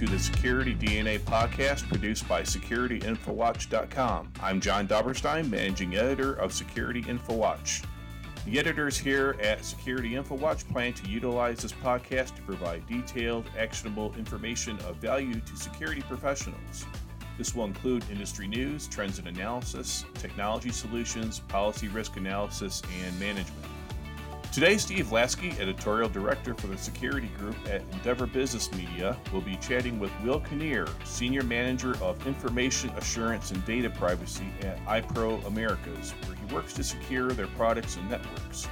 to the Security DNA podcast produced by SecurityInfoWatch.com. I'm John Dobberstein, managing editor of Security InfoWatch. The editors here at Security InfoWatch plan to utilize this podcast to provide detailed, actionable information of value to security professionals. This will include industry news, trends and analysis, technology solutions, policy risk analysis, and management. Today, Steve Lasky, editorial director for the security group at Endeavor Business Media, will be chatting with Will Knehr, senior manager of information assurance and data privacy at i-PRO Americas, where he works to secure their products and networks.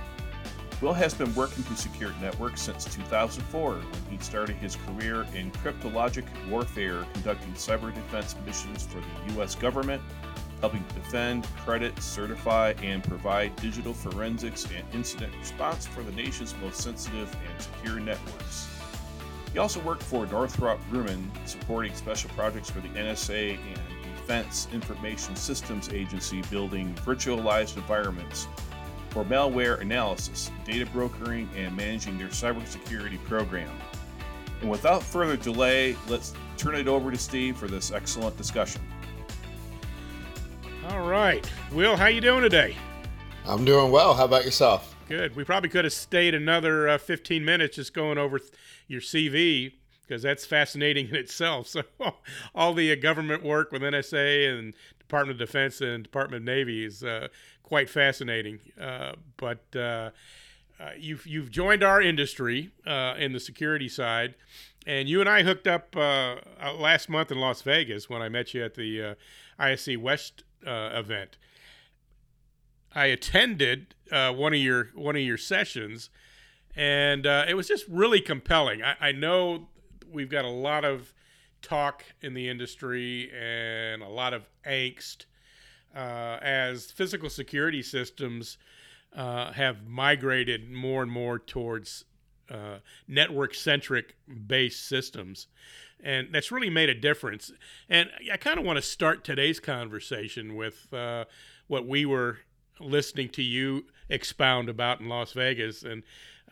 Will has been working to secure networks since 2004 when he started his career in cryptologic warfare, conducting cyber defense missions for the U.S. government helping to defend, credit, certify, and provide digital forensics and incident response for the nation's most sensitive and secure networks. He also worked for Northrop Grumman, supporting special projects for the NSA and Defense Information Systems Agency, building virtualized environments for malware analysis, data brokering, and managing their cybersecurity program. And without further delay, let's turn it over to Steve for this excellent discussion. All right, Will, how you doing today? I'm doing well. How about yourself? Good. We probably could have stayed another uh, 15 minutes just going over th- your CV because that's fascinating in itself. So all the uh, government work with NSA and Department of Defense and Department of Navy is uh, quite fascinating. Uh, but uh, uh, you've you've joined our industry in the security side, and you and I hooked up last month in Las Vegas when I met you at the ISC West uh, event. I attended uh, one of your one of your sessions, and uh, it was just really compelling. I, I, know we've got a lot of talk in the industry and a lot of angst uh, as physical security systems uh, have migrated more and more towards uh, network centric based systems and that's really made a difference. And I kind of want to start today's conversation with uh, what we were listening to you expound about in Las Vegas, and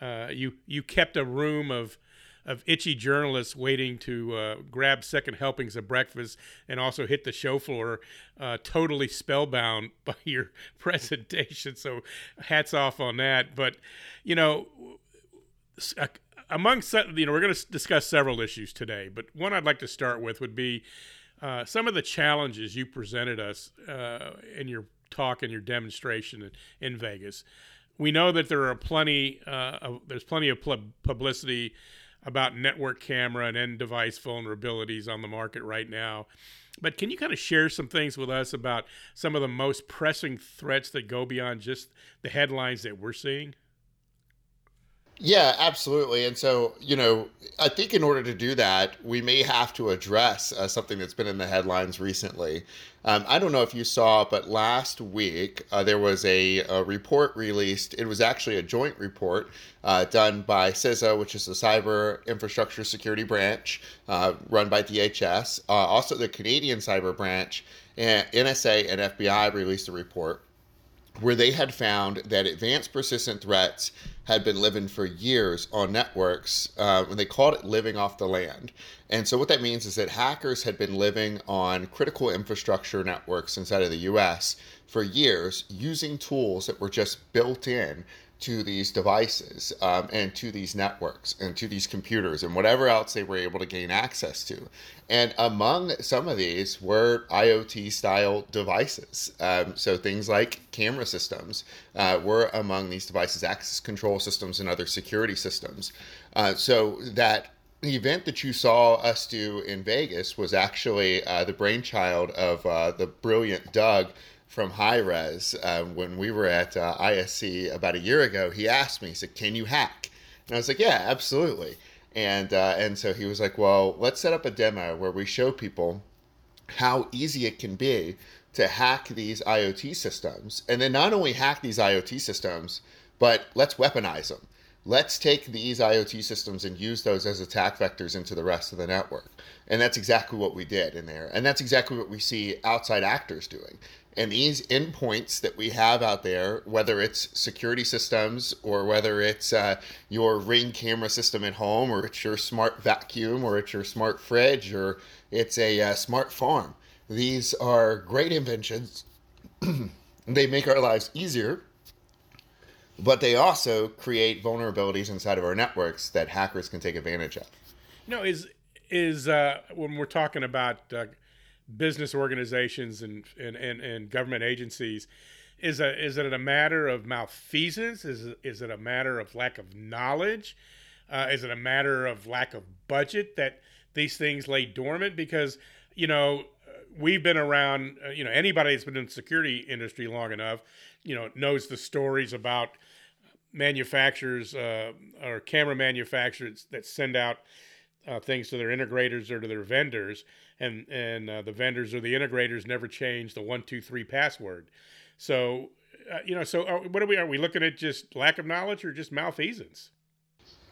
uh, you you kept a room of of itchy journalists waiting to uh, grab second helpings of breakfast and also hit the show floor, uh, totally spellbound by your presentation. So, hats off on that. But you know, among you know we're going to discuss several issues today, but one I'd like to start with would be uh, some of the challenges you presented us uh, in your talk and your demonstration in, in, Vegas. We know that there are plenty uh, of, there's plenty of publicity about network camera and end device vulnerabilities on the market right now. But can you kind of share some things with us about some of the most pressing threats that go beyond just the headlines that we're seeing? Yeah, absolutely. And so, you know, I think in order to do that, we may have to address uh, something that's been in the headlines recently. Um, I don't know if you saw, but last week uh, there was a, a, report released. It was actually a joint report uh, done by CISA, which is the Cyber Infrastructure Security Branch, uh, run by DHS. Uh, also, the Canadian Cyber Branch, and NSA and FBI released a report where they had found that advanced persistent threats had been living for years on networks, uh, and they called it living off the land. And so, what that means is that hackers had been living on critical infrastructure networks inside of the US for years using tools that were just built in to these devices um, and to these networks and to these computers and whatever else they were able to gain access to. And among some of these were IoT style devices. Um, so things like camera systems uh, were among these devices, access control systems, and other security systems. Uh, so that the event that you saw us do in Vegas was actually uh, the brainchild of uh, the brilliant Doug from HighRes uh, when we were at uh, ISC about a year ago. He asked me, he said, "Can you hack?" And I was like, "Yeah, absolutely." And uh, and so he was like, "Well, let's set up a demo where we show people how easy it can be to hack these IoT systems, and then not only hack these IoT systems, but let's weaponize them." let's take these IoT systems and use those as attack vectors into the rest of the network. And that's exactly what we did in there. And that's exactly what we see outside actors doing And these endpoints that we have out there, whether it's security systems or whether it's uh, your ring camera system at home or it's your smart vacuum or it's your smart fridge or it's a uh, smart farm, these are great inventions. they make our lives easier, but they also create vulnerabilities inside of our networks that hackers can take advantage of. You know, is is uh, when we're talking about uh, business organizations and, and, and, and government agencies, is a, is it a matter of malfeasance? Is is it a matter of lack of knowledge? Uh, is it a matter of lack of budget that these things lay dormant? Because you know we've been around. Uh, you know anybody that's been in the security industry long enough, you know knows the stories about manufacturers uh, or camera manufacturers that send out uh, things to their integrators or to their vendors, and and uh, the vendors or the integrators never change the one two three password. So, uh, you know, so are, uh, what are we? Are we looking at just lack of knowledge or just malfeasance?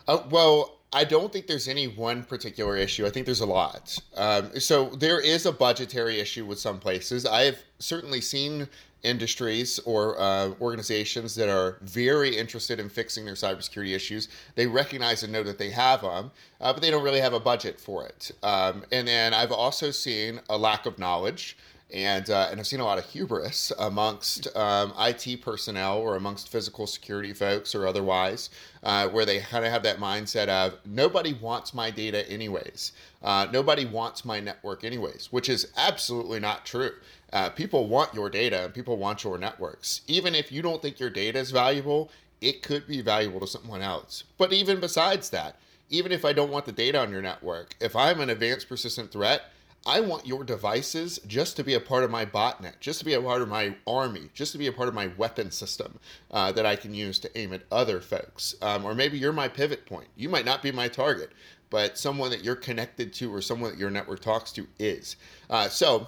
Uh, well, I don't think there's any one particular issue. I think there's a lot. Um, so there is a budgetary issue with some places. I have certainly seen industries or uh, organizations that are very interested in fixing their cybersecurity issues. They recognize and know that they have them, uh, but they don't really have a budget for it. Um, and then I've also seen a lack of knowledge. And, uh, and I've seen a lot of hubris amongst um, IT personnel or amongst physical security folks or otherwise, uh, where they kind of have that mindset of nobody wants my data anyways. Uh, nobody wants my network anyways, which is absolutely not true. Uh, people want your data and people want your networks. Even if you don't think your data is valuable, it could be valuable to someone else. But even besides that, even if I don't want the data on your network, if I'm an advanced persistent threat, I want your devices just to be a part of my botnet, just to be a part of my army, just to be a part of my weapon system uh, that I can use to aim at other folks. Um, or maybe you're my pivot point. You might not be my target, but someone that you're connected to or someone that your network talks to is. Uh, so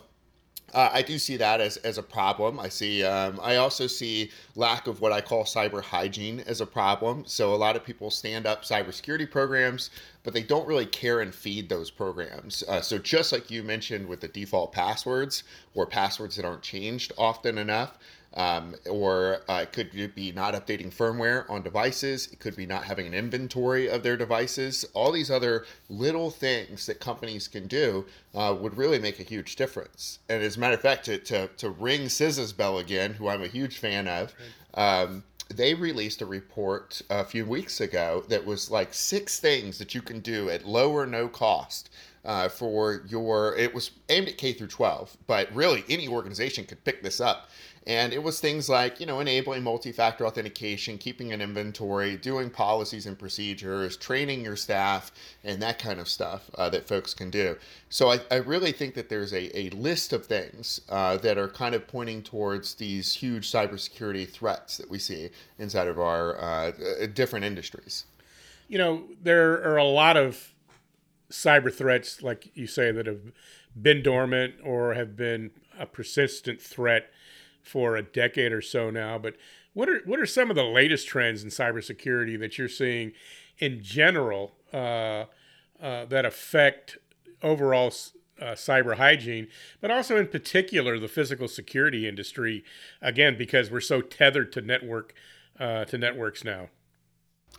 uh, I do see that as, as a problem. I see. Um, I also see lack of what I call cyber hygiene as a problem. So a lot of people stand up cybersecurity programs, but they don't really care and feed those programs. Uh, so just like you mentioned with the default passwords or passwords that aren't changed often enough, um, or uh, it could be not updating firmware on devices. It could be not having an inventory of their devices. All these other little things that companies can do uh, would really make a huge difference. And as a matter of fact, to, to, to ring CISA's bell again, who I'm a huge fan of, um, they released a report a few weeks ago that was like six things that you can do at low or no cost uh, for your it was aimed at k through 12 but really any organization could pick this up and it was things like, you know, enabling multi factor authentication, keeping an inventory, doing policies and procedures, training your staff, and that kind of stuff uh, that folks can do. So I, I, really think that there's a, a list of things uh, that are kind of pointing towards these huge cybersecurity threats that we see inside of our uh, different industries. You know, there are a lot of cyber threats, like you say, that have been dormant or have been a persistent threat for a decade or so now. But what are what are some of the latest trends in cybersecurity that you're seeing in general uh, uh, that affect overall uh, cyber hygiene, but also in particular the physical security industry? Again, because we're so tethered to network uh, to networks now.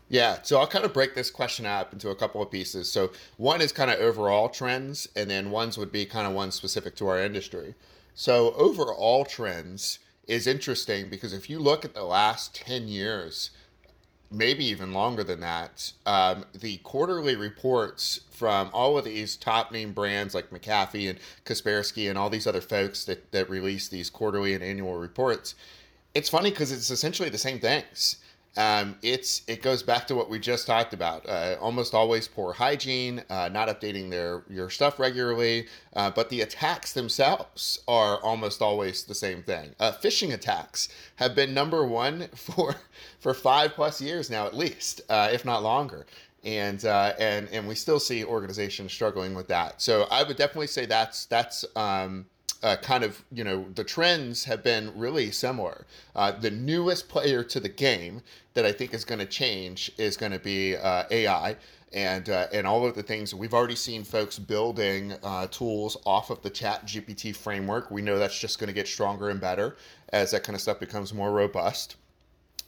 Yeah, so I'll kind of break this question up into a couple of pieces. So one is kind of overall trends, and then ones would be kind of one specific to our industry. So overall trends is interesting because if you look at the last 10 years, maybe even longer than that, um, the quarterly reports from all of these top name brands like McAfee and Kaspersky and all these other folks that, that release these quarterly and annual reports, it's funny because it's essentially the same things. Um, it's it goes back to what we just talked about. Uh, almost always poor hygiene, uh, not updating their your stuff regularly. Uh, but the attacks themselves are almost always the same thing. Uh, phishing attacks have been number one for for five plus years now, at least, uh, if not longer. And uh, and and we still see organizations struggling with that. So I would definitely say that's that's. Um, uh, kind of, you know, the trends have been really similar. Uh, the newest player to the game that I think is going to change is going to be uh, AI. and uh, and all of the things we've already seen folks building uh, tools off of the Chat GPT framework. We know that's just going to get stronger and better as that kind of stuff becomes more robust.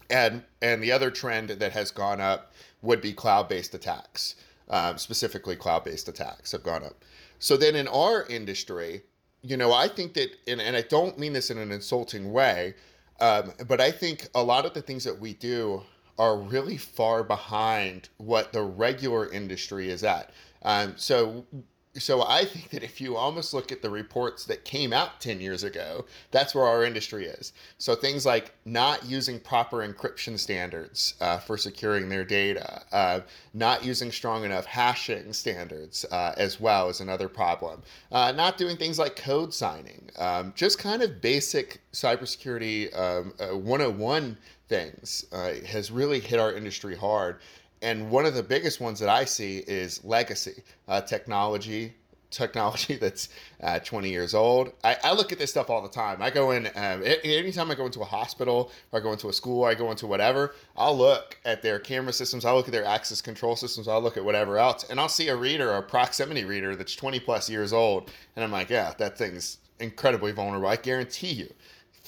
And and the other trend that has gone up would be cloud-based attacks, um, specifically cloud-based attacks have gone up. So then in our industry, you know, I think that, and, and I don't mean this in an insulting way, um, but I think a lot of the things that we do are really far behind what the regular industry is at. Um, so so I think that if you almost look at the reports that came out 10 years ago, that's where our industry is. So things like not using proper encryption standards uh, for securing their data, uh, not using strong enough hashing standards uh, as well is another problem. Uh, not doing things like code signing, um, just kind of basic cybersecurity um, 101 uh, things uh, has really hit our industry hard and one of the biggest ones that I see is legacy uh, technology. Technology that's uh, 20 years old. I, I, look at this stuff all the time. I go in, um, anytime I go into a hospital or I go into a school, I go into whatever, I'll look at their camera systems, I'll look at their access control systems, I'll look at whatever else, and I'll see a reader, a proximity reader that's 20 plus years old. And I'm like, yeah, that thing's incredibly vulnerable. I guarantee you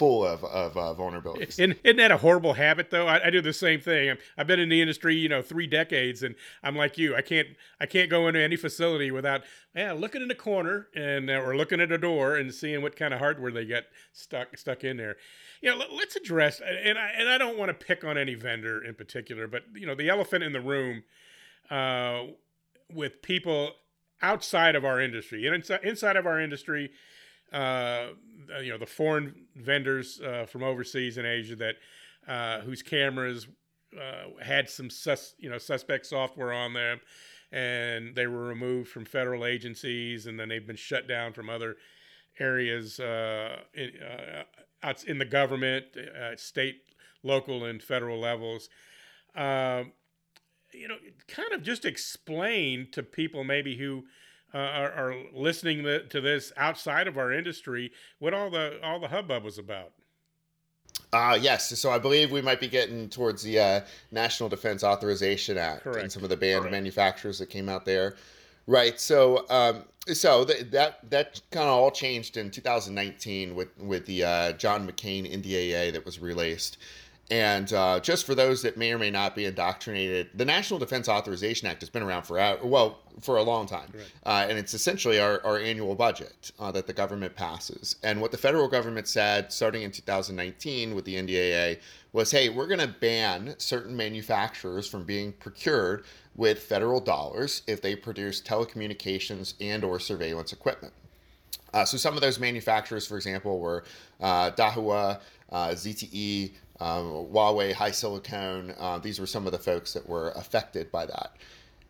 full of, of uh, vulnerabilities. Isn't, isn't that a horrible habit though? I, I do the same thing. i have been in the industry, you know, three decades, and I'm like you. I can't I can't go into any facility without yeah looking in the corner and uh, or looking at a door and seeing what kind of hardware they get stuck stuck in there. You know, let, us address and I and I don't want to pick on any vendor in particular, but you know, the elephant in the room uh, with people outside of our industry and inside, inside of our industry uh, you know the foreign vendors uh, from overseas in Asia that uh, whose cameras uh, had some sus you know suspect software on them, and they were removed from federal agencies, and then they've been shut down from other areas uh, in, out in the government, state, local, and federal levels. Um, you know, kind of just explain to people maybe who uh, are, are, listening to this outside of our industry what all the all the hubbub was about. Uh, yes. So I believe we might be getting towards the uh, National Defense Authorization Act Correct. and some of the banned Correct. manufacturers that came out there. Right. So, um, so th- that that kind of all changed in 2019 with with the uh, John McCain NDAA that was released. And uh, just for those that may or may not be indoctrinated, the National Defense Authorization Act has been around for well for a long time, right. uh, and it's essentially our, our annual budget uh, that the government passes. And what the federal government said, starting in 2019 with the NDAA, was, "Hey, we're going to ban certain manufacturers from being procured with federal dollars if they produce telecommunications and or surveillance equipment." Uh, so some of those manufacturers, for example, were uh, Dahua, uh, ZTE, um, Huawei, HiSilicon. Uh, these were some of the folks that were affected by that.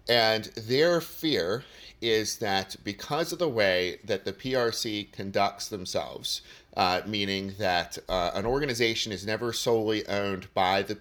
And their fear is that because of the way that the PRC conducts themselves, uh, meaning that uh, an organization is never solely owned by the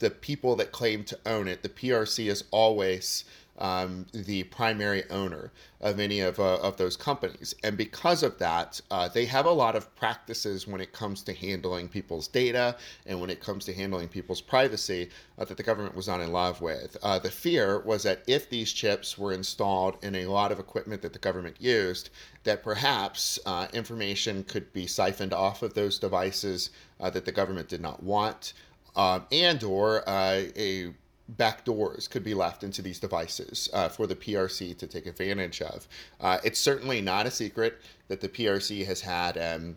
the people that claim to own it, the PRC is always um, the primary owner of any of, uh, of those companies. And because of that, uh, they have a lot of practices when it comes to handling people's data and when it comes to handling people's privacy uh, that the government was not in love with. Uh, the fear was that if these chips were installed in a lot of equipment that the government used, that perhaps uh, information could be siphoned off of those devices uh, that the government did not want. Um, and or a backdoors could be left into these devices uh, for the PRC to take advantage of. Uh, it's certainly not a secret that the PRC has had um,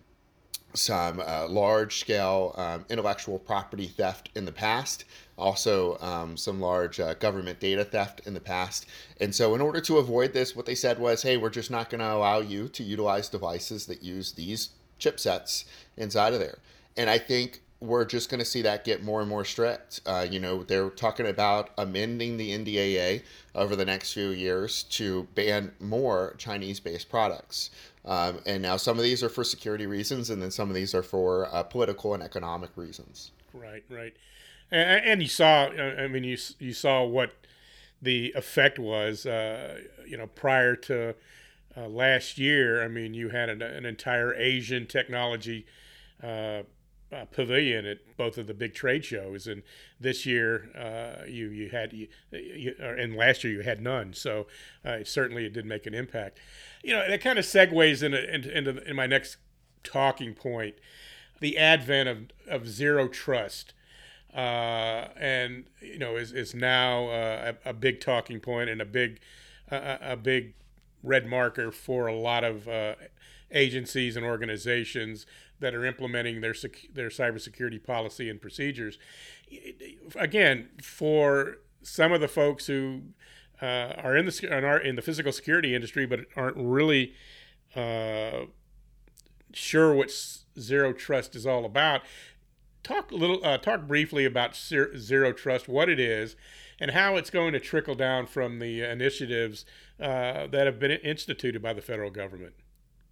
some uh, large scale um, intellectual property theft in the past, also um, some large uh, government data theft in the past. And so, in order to avoid this, what they said was hey, we're just not going to allow you to utilize devices that use these chipsets inside of there. And I think we're just going to see that get more and more strict. Uh, you know, they're talking about amending the NDAA over the next few years to ban more Chinese based products. Um, and now some of these are for security reasons, and then some of these are for uh, political and economic reasons. Right, right. And, and, you saw, uh, I mean, you, you saw what the effect was, uh, you know, prior to uh, last year. I mean, you had an, an entire Asian technology uh, pavilion at both of the big trade shows, and this year uh, you you had you, you, and last year you had none. So uh, certainly it did make an impact. You know that kind of segues into into, into in my next talking point, the advent of of zero trust. Uh, and you know is, is now uh, a, a, big talking point and a big a big red marker for a lot of uh, agencies and organizations that are implementing their sec- their cybersecurity policy and procedures. Again, for some of the folks who uh, are in the are in the physical security industry but aren't really uh, sure what zero trust is all about, talk a little uh, talk briefly about zero trust, what it is, and how it's going to trickle down from the initiatives uh, that have been instituted by the federal government.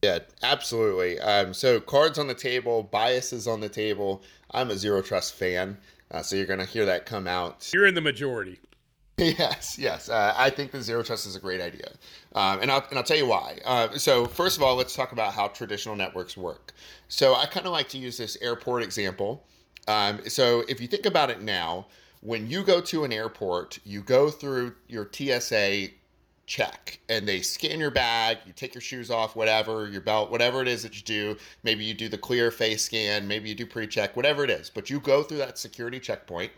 Yeah, absolutely. Um, so cards on the table, biases on the table. I'm a zero trust fan, uh, so you're going to hear that come out. You're in the majority. Yes, yes. Uh, I think the zero trust is a great idea, um, and I'll and I'll tell you why. Uh, so first of all, let's talk about how traditional networks work. So I kind of like to use this airport example. Um, so if you think about it now, when you go to an airport, you go through your TSA check and they scan your bag you take your shoes off whatever your belt whatever it is that you do. Maybe you do the clear face scan maybe you do pre-check whatever it is. But you go through that security checkpoint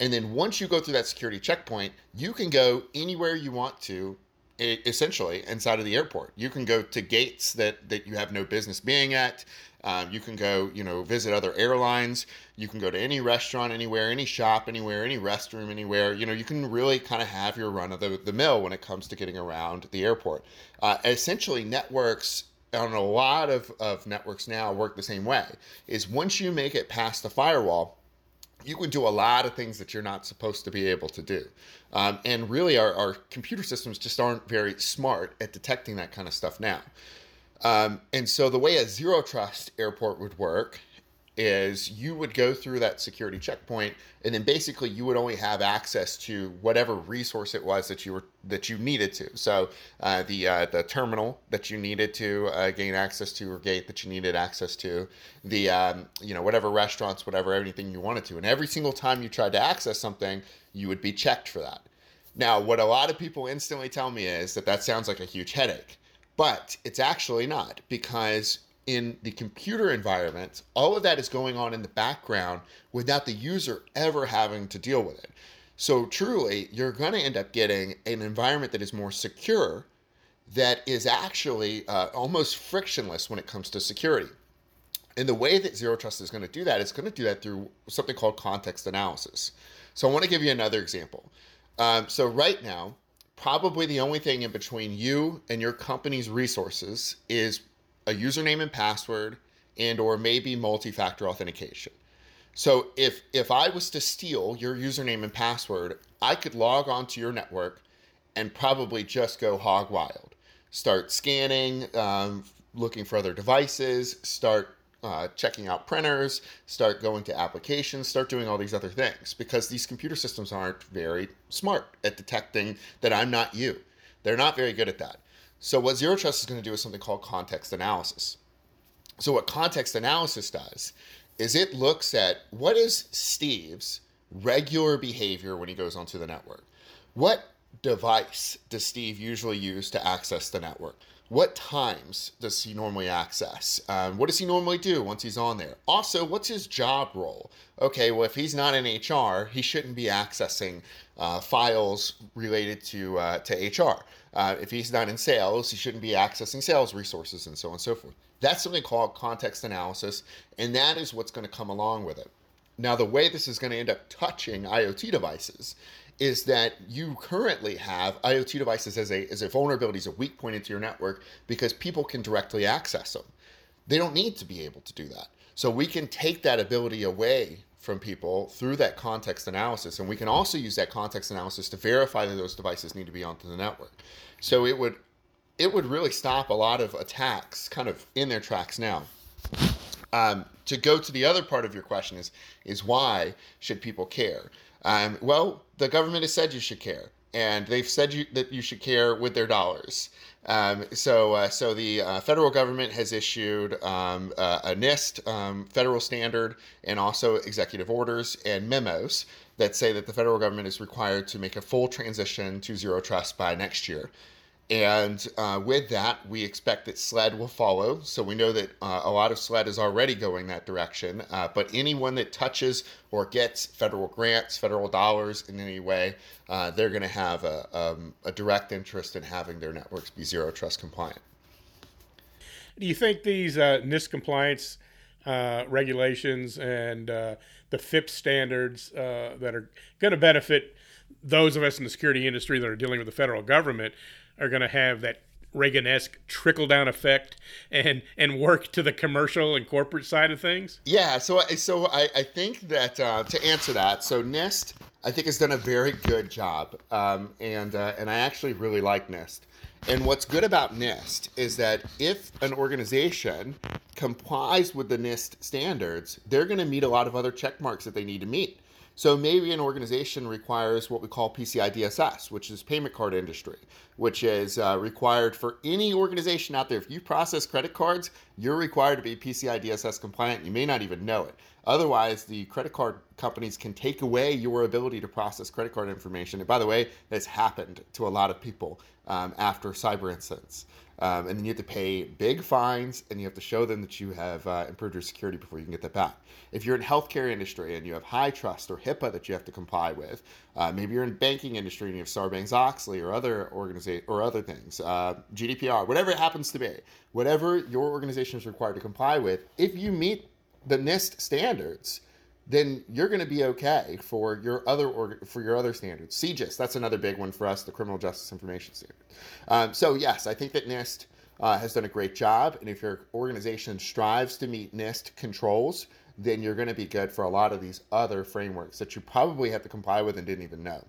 and then once you go through that security checkpoint you can go anywhere you want to essentially inside of the airport you can go to gates that that you have no business being at um, you can go, you know, visit other airlines. You can go to any restaurant anywhere, any shop anywhere, any restroom anywhere. You know, you can really kind of have your run of the, the mill when it comes to getting around the airport. Uh, essentially, networks on a lot of, of networks now work the same way. Is once you make it past the firewall, you can do a lot of things that you're not supposed to be able to do. Um, and really, our, our computer systems just aren't very smart at detecting that kind of stuff now. Um, and so the way a zero trust airport would work is you would go through that security checkpoint and then basically you would only have access to whatever resource it was that you were that you needed to. So uh, the uh, the terminal that you needed to uh, gain access to or gate that you needed access to the um, you know whatever restaurants whatever anything you wanted to. And every single time you tried to access something you would be checked for that. Now what a lot of people instantly tell me is that that sounds like a huge headache but it's actually not because in the computer environment, all of that is going on in the background without the user ever having to deal with it. So, truly, you're going to end up getting an environment that is more secure, that is actually uh, almost frictionless when it comes to security. And the way that Zero Trust is going to do that is going to do that through something called context analysis. So, I want to give you another example. Um, so, right now, probably the only thing in between you and your company's resources is a username and password and or maybe multi-factor authentication. So if if I was to steal your username and password, I could log onto your network and probably just go hog wild. Start scanning, um, looking for other devices, start uh, checking out printers, start going to applications, start doing all these other things because these computer systems aren't very smart at detecting that I'm not you. They're not very good at that. So, what Zero Trust is going to do is something called context analysis. So, what context analysis does is it looks at what is Steve's regular behavior when he goes onto the network. What device does Steve usually use to access the network? What times does he normally access? Um, what does he normally do once he's on there? Also, what's his job role? Okay, well, if he's not in HR, he shouldn't be accessing uh, files related to uh, to HR. Uh, if he's not in sales, he shouldn't be accessing sales resources and so on and so forth. That's something called context analysis, and that is what's going to come along with it. Now, the way this is going to end up touching IoT devices is that you currently have IoT devices as a as a vulnerability, as a weak point into your network because people can directly access them. They don't need to be able to do that. So we can take that ability away from people through that context analysis, and we can also use that context analysis to verify that those devices need to be onto the network. So it would it would really stop a lot of attacks kind of in their tracks now. Um, to go to the other part of your question is is why should people care? Um, well, the government has said you should care. and they've said you, that you should care with their dollars. Um, so, uh, so the uh, federal government has issued um, uh, a NIST um, federal standard and also executive orders and memos that say that the federal government is required to make a full transition to zero trust by next year. And uh, with that, we expect that SLED will follow. So we know that uh, a lot of SLED is already going that direction. Uh, but anyone that touches or gets federal grants, federal dollars in any way, uh, they're going to have a, um, a direct interest in having their networks be zero trust compliant. Do you think these uh, NIST compliance uh, regulations and the FIPS standards that are going to benefit those of us in the security industry that are dealing with the federal government are going to have that Reagan-esque trickle down effect and and work to the commercial and corporate side of things? Yeah, so so I, I think that uh, to answer that, so NIST I think has done a very good job, um, and uh, and I actually really like NIST. And what's good about NIST is that if an organization complies with the NIST standards, they're going to meet a lot of other check marks that they need to meet. So maybe an organization requires what we call PCI DSS, which is payment card industry, which is uh, required for any organization out there. If you process credit cards, you're required to be PCI DSS compliant. You may not even know it. Otherwise, the credit card companies can take away your ability to process credit card information. And by the way, that's happened to a lot of people um, after cyber incidents. Um, and then you have to pay big fines and you have to show them that you have uh, improved your security before you can get that back. If you're in healthcare industry and you have HITRUST or HIPAA that you have to comply with, uh, maybe you're in banking industry and you have Sarbanes-Oxley or other organization or other things, uh, GDPR, whatever it happens to be, whatever your organization is required to comply with, if you meet the NIST standards, then you're going to be okay for your other org- for your other standards. CJIS, that's another big one for us, the Criminal Justice Information Standard. Um, so yes, I think that NIST uh, has done a great job, and if your organization strives to meet NIST controls, then you're going to be good for a lot of these other frameworks that you probably have to comply with and didn't even know.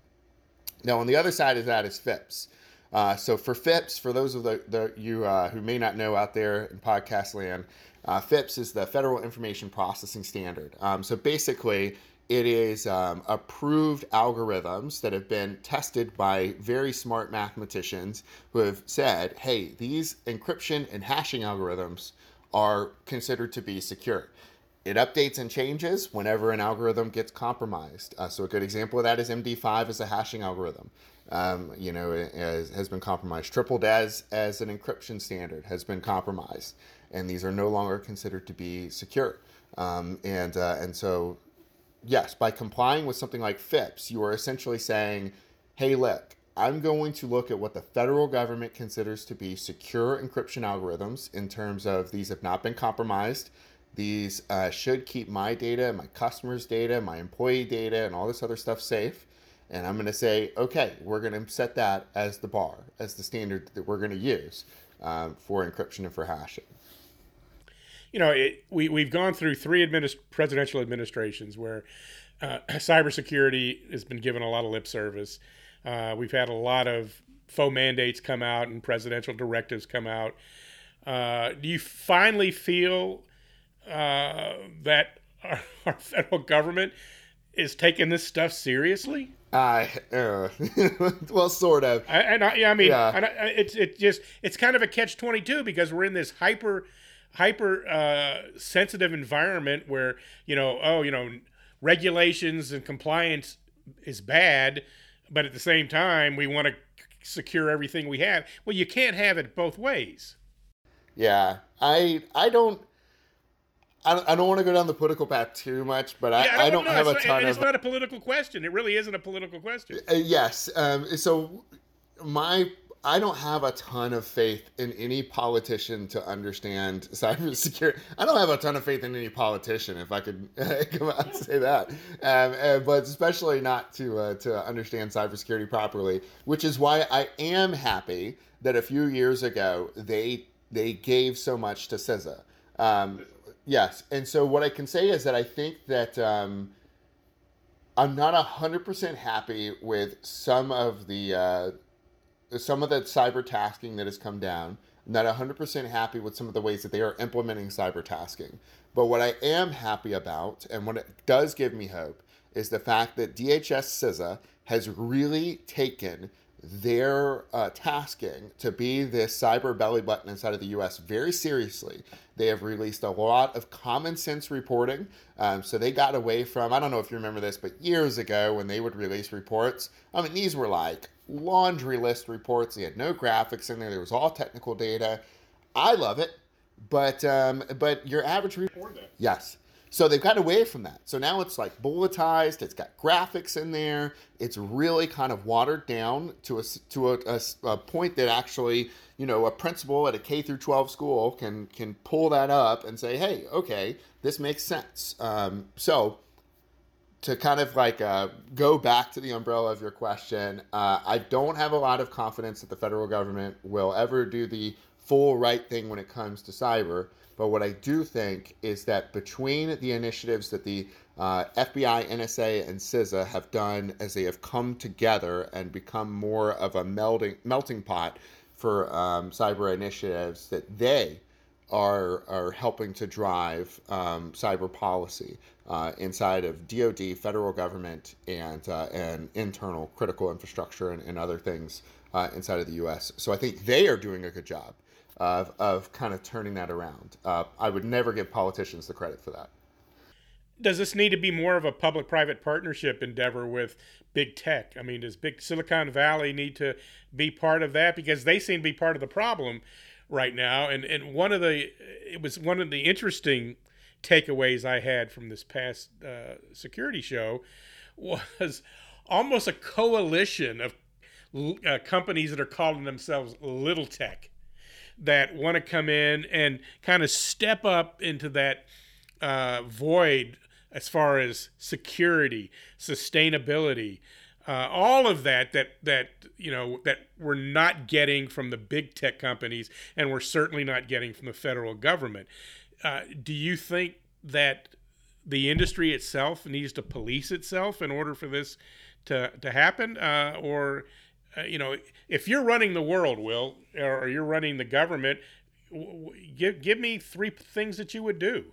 Now, on the other side of that is FIPS. Uh, so for FIPS, for those of the, the you uh, who may not know out there in podcast land, uh, FIPS is the Federal Information Processing Standard. Um, so basically, it is um, approved algorithms that have been tested by very smart mathematicians who have said, hey, these encryption and hashing algorithms are considered to be secure. It updates and changes whenever an algorithm gets compromised. Uh, so a good example of that is MD5 as a hashing algorithm. Um, you know, has, has been compromised. Triple DES as an encryption standard has been compromised and these are no longer considered to be secure. Um, and uh, and so, yes, by complying with something like FIPS, you are essentially saying, "Hey, look, I'm going to look at what the federal government considers to be secure encryption algorithms in terms of these have not been compromised." These uh, should keep my data, my customers' data, my employee data, and all this other stuff safe. And I'm going to say, okay, we're going to set that as the bar, as the standard that we're going to use um, for encryption and for hashing you know, it, we we've gone through three administ- presidential administrations where uh, cybersecurity has been given a lot of lip service. Uh, we've had a lot of faux mandates come out and presidential directives come out. Uh, do you finally feel uh, that our, our, federal government is taking this stuff seriously? I uh, well, sort of. I, and I, I mean, yeah. I, it's it just it's kind of a catch twenty two because we're in this hyper hyper uh, sensitive environment where you know oh you know regulations and compliance is bad but at the same time we want to secure everything we have well you can't have it both ways yeah i i don't I don't, I don't want to go down the political path too much, but I, yeah, I don't, I don't have a ton not, of. It's not a political question. It really isn't a political question. Uh, yes. Um, so my I don't have a ton of faith in any politician to understand cybersecurity. I don't have a ton of faith in any politician, if I could come out and say that. Um, uh, but especially not to uh, to understand cybersecurity properly, which is why I am happy that a few years ago they they gave so much to CISA. Um, yes, and so what I can say is that I think that. Um, I'm not 100% happy with some of the uh, some of the cyber tasking that has come down. I'm not 100% happy with some of the ways that they are implementing cyber tasking. But what I am happy about, and what it does give me hope, is the fact that DHS CISA has really taken their uh, tasking to be this cyber belly button inside of the US very seriously. They have released a lot of common sense reporting. Um, so they got away from, I don't know if you remember this, but years ago when they would release reports, I mean, these were like laundry list reports. They had no graphics in there, there was all technical data. I love it. But um, but your average report, yes, so they've gotten away from that. So now it's like bulletized. It's got graphics in there. It's really kind of watered down to a to a, a, a, point that actually, you know, a principal at a K through 12 school can can pull that up and say, hey, okay, this makes sense. Um, so to kind of like uh, go back to the umbrella of your question, uh, I don't have a lot of confidence that the federal government will ever do the full right thing when it comes to cyber. But what I do think is that between the initiatives that the uh, FBI, NSA, and CISA have done as they have come together and become more of a melting melting pot for um, cyber initiatives, that they are are helping to drive um, cyber policy uh, inside of DoD, federal government, and uh, and internal critical infrastructure and, and other things uh, inside of the U.S. So I think they are doing a good job of, of kind of turning that around. Uh, I would never give politicians the credit for that. Does this need to be more of a public private partnership endeavor with big tech? I mean, does big Silicon Valley need to be part of that? Because they seem to be part of the problem right now. And, and one of the, it was one of the interesting takeaways I had from this past uh, security show was almost a coalition of uh, companies that are calling themselves little tech that want to come in and kind of step up into that uh, void as far as security, sustainability, uh, all of that that that you know that we're not getting from the big tech companies, and we're certainly not getting from the federal government. Uh, do you think that the industry itself needs to police itself in order for this to to happen, uh, or uh, you know, if you're running the world, Will, or you're running the government, give give me three things that you would do.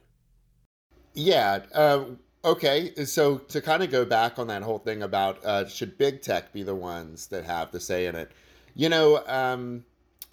Yeah. Uh, okay. So to kind of go back on that whole thing about uh, should big tech be the ones that have the say in it? You know, um,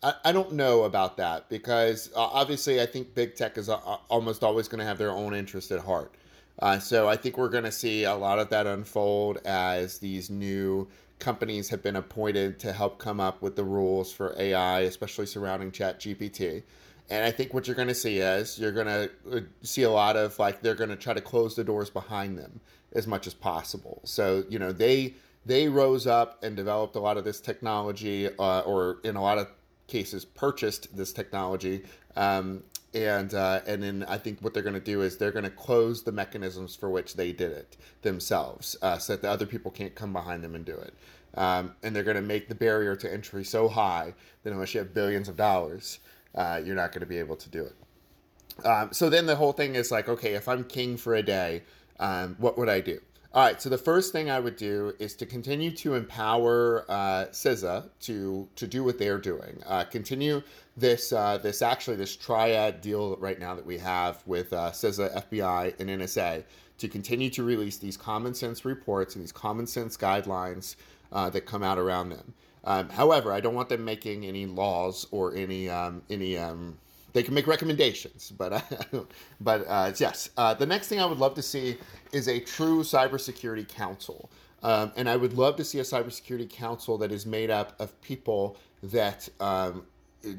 I, I don't know about that because uh, obviously I think big tech is uh, almost always going to have their own interest at heart. Uh, so I think we're going to see a lot of that unfold as these new companies have been appointed to help come up with the rules for AI, especially surrounding Chat GPT. And I think what you're going to see is you're going to uh, see a lot of like they're going to try to close the doors behind them as much as possible. So you know they they rose up and developed a lot of this technology, uh, or in a lot of cases purchased this technology. Um, and uh, and then I think what they're going to do is they're going to close the mechanisms for which they did it themselves, uh, so that the other people can't come behind them and do it. Um, and they're going to make the barrier to entry so high that unless you have billions of dollars, uh, you're not going to be able to do it. Um, so then the whole thing is like, okay, if I'm king for a day, um, what would I do? All right, so the first thing I would do is to continue to empower uh, CISA to to do what they're doing. Uh, continue this uh, this actually this triad deal right now that we have with uh, CISA, FBI, and NSA to continue to release these common sense reports and these common sense guidelines uh, that come out around them. Um, however, I don't want them making any laws or any um, any. Um, they can make recommendations, but uh, but uh, yes. Uh, the next thing I would love to see is a true cybersecurity council, um, and I would love to see a cybersecurity council that is made up of people that um,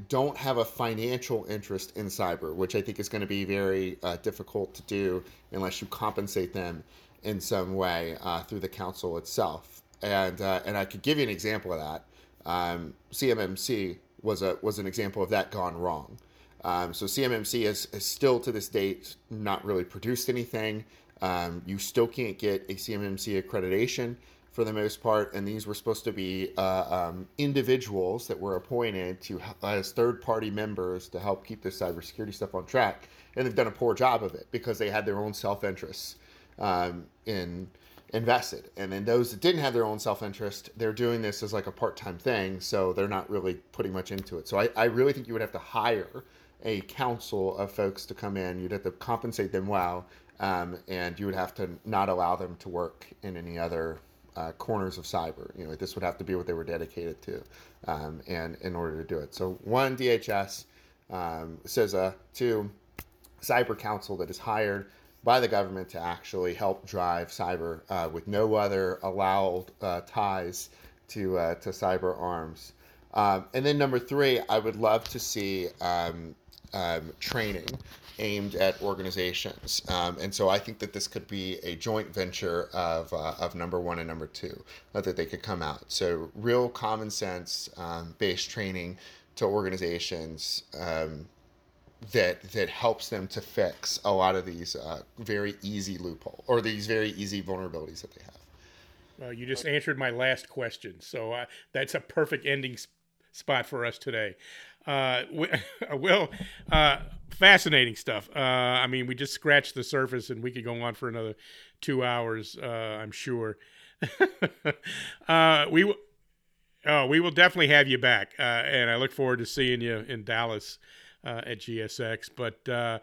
don't have a financial interest in cyber, which I think is going to be very uh, difficult to do unless you compensate them in some way uh, through the council itself. And uh, and I could give you an example of that. Um, CMMC was a was an example of that gone wrong. Um, so CMMC has, has, still to this date not really produced anything. Um, you still can't get a CMMC accreditation for the most part, and these were supposed to be uh, um, individuals that were appointed to as third-party members to help keep this cybersecurity stuff on track, and they've done a poor job of it because they had their own self-interests um, in invested, and then those that didn't have their own self-interest, they're doing this as like a part-time thing, so they're not really putting much into it. So I, I really think you would have to hire a council of folks to come in. You'd have to compensate them well, um, and you would have to not allow them to work in any other uh, corners of cyber. You know, this would have to be what they were dedicated to, um, and in order to do it. So one DHS, um, CISA, two cyber council that is hired by the government to actually help drive cyber uh, with no other allowed uh, ties to uh, to cyber arms. Um, and then number three, I would love to see um, um, training aimed at organizations. Um, and so I think that this could be a joint venture of, uh, of number one and number two, that they could come out. So real common sense um, based training to organizations um, that that helps them to fix a lot of these uh, very easy loophole or these very easy vulnerabilities that they have. Well, you just answered my last question, so uh, that's a perfect ending sp- spot for us today. Uh, Will, uh, fascinating stuff. Uh, I mean, we just scratched the surface, and we could go on for another two hours. Uh, I'm sure. uh, we oh, we will definitely have you back, uh, and I look forward to seeing you in Dallas uh, at GSX. But uh,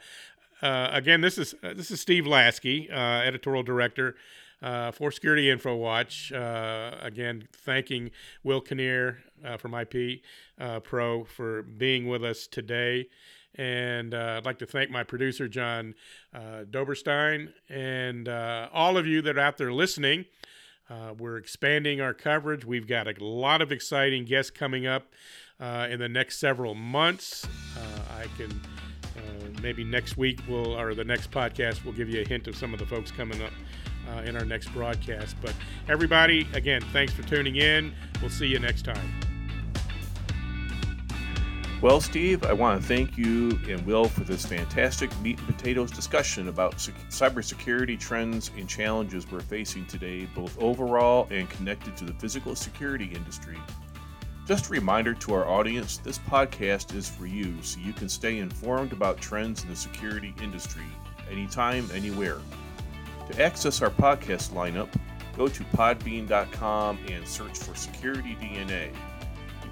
uh, again, this is this is Steve Lasky, editorial director. Uh, for Security Info Watch. Uh, again, thanking Will Knehr uh, from IP Pro for being with us today. And I'd like to thank my producer, John Dobberstein, and all of you that are out there listening. We're expanding our coverage. We've got a lot of exciting guests coming up uh, in the next several months. Uh, I can uh, maybe next week will or the next podcast will give you a hint of some of the folks coming up uh, in our next broadcast. But everybody, again, thanks for tuning in. We'll see you next time. Well, Steve, I want to thank you and Will for this fantastic meat and potatoes discussion about cybersecurity trends and challenges we're facing today, both overall and connected to the physical security industry. Just a reminder to our audience this podcast is for you so you can stay informed about trends in the security industry anytime, anywhere. To access our podcast lineup, go to podbean.com and search for Security DNA.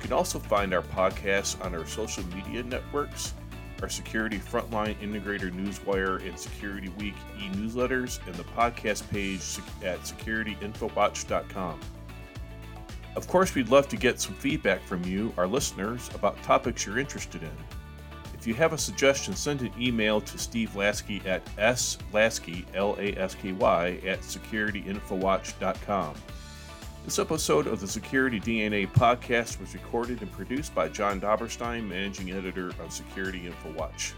You can also find our podcasts on our social media networks, our Security Frontline Integrator Newswire and Security Week e newsletters, and the podcast page at securityinfowatch.com. Of course, we'd love to get some feedback from you, our listeners, about topics you're interested in. If you have a suggestion, send an email to Steve Lasky at slasky, L-A-S-K-Y, at securityinfowatch.com. This episode of the Security DNA podcast was recorded and produced by John Dobberstein, managing editor of Security InfoWatch.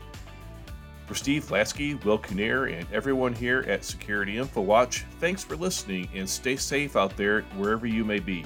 For Steve Lasky, Will Knehr, and everyone here at Security InfoWatch, thanks for listening and stay safe out there wherever you may be.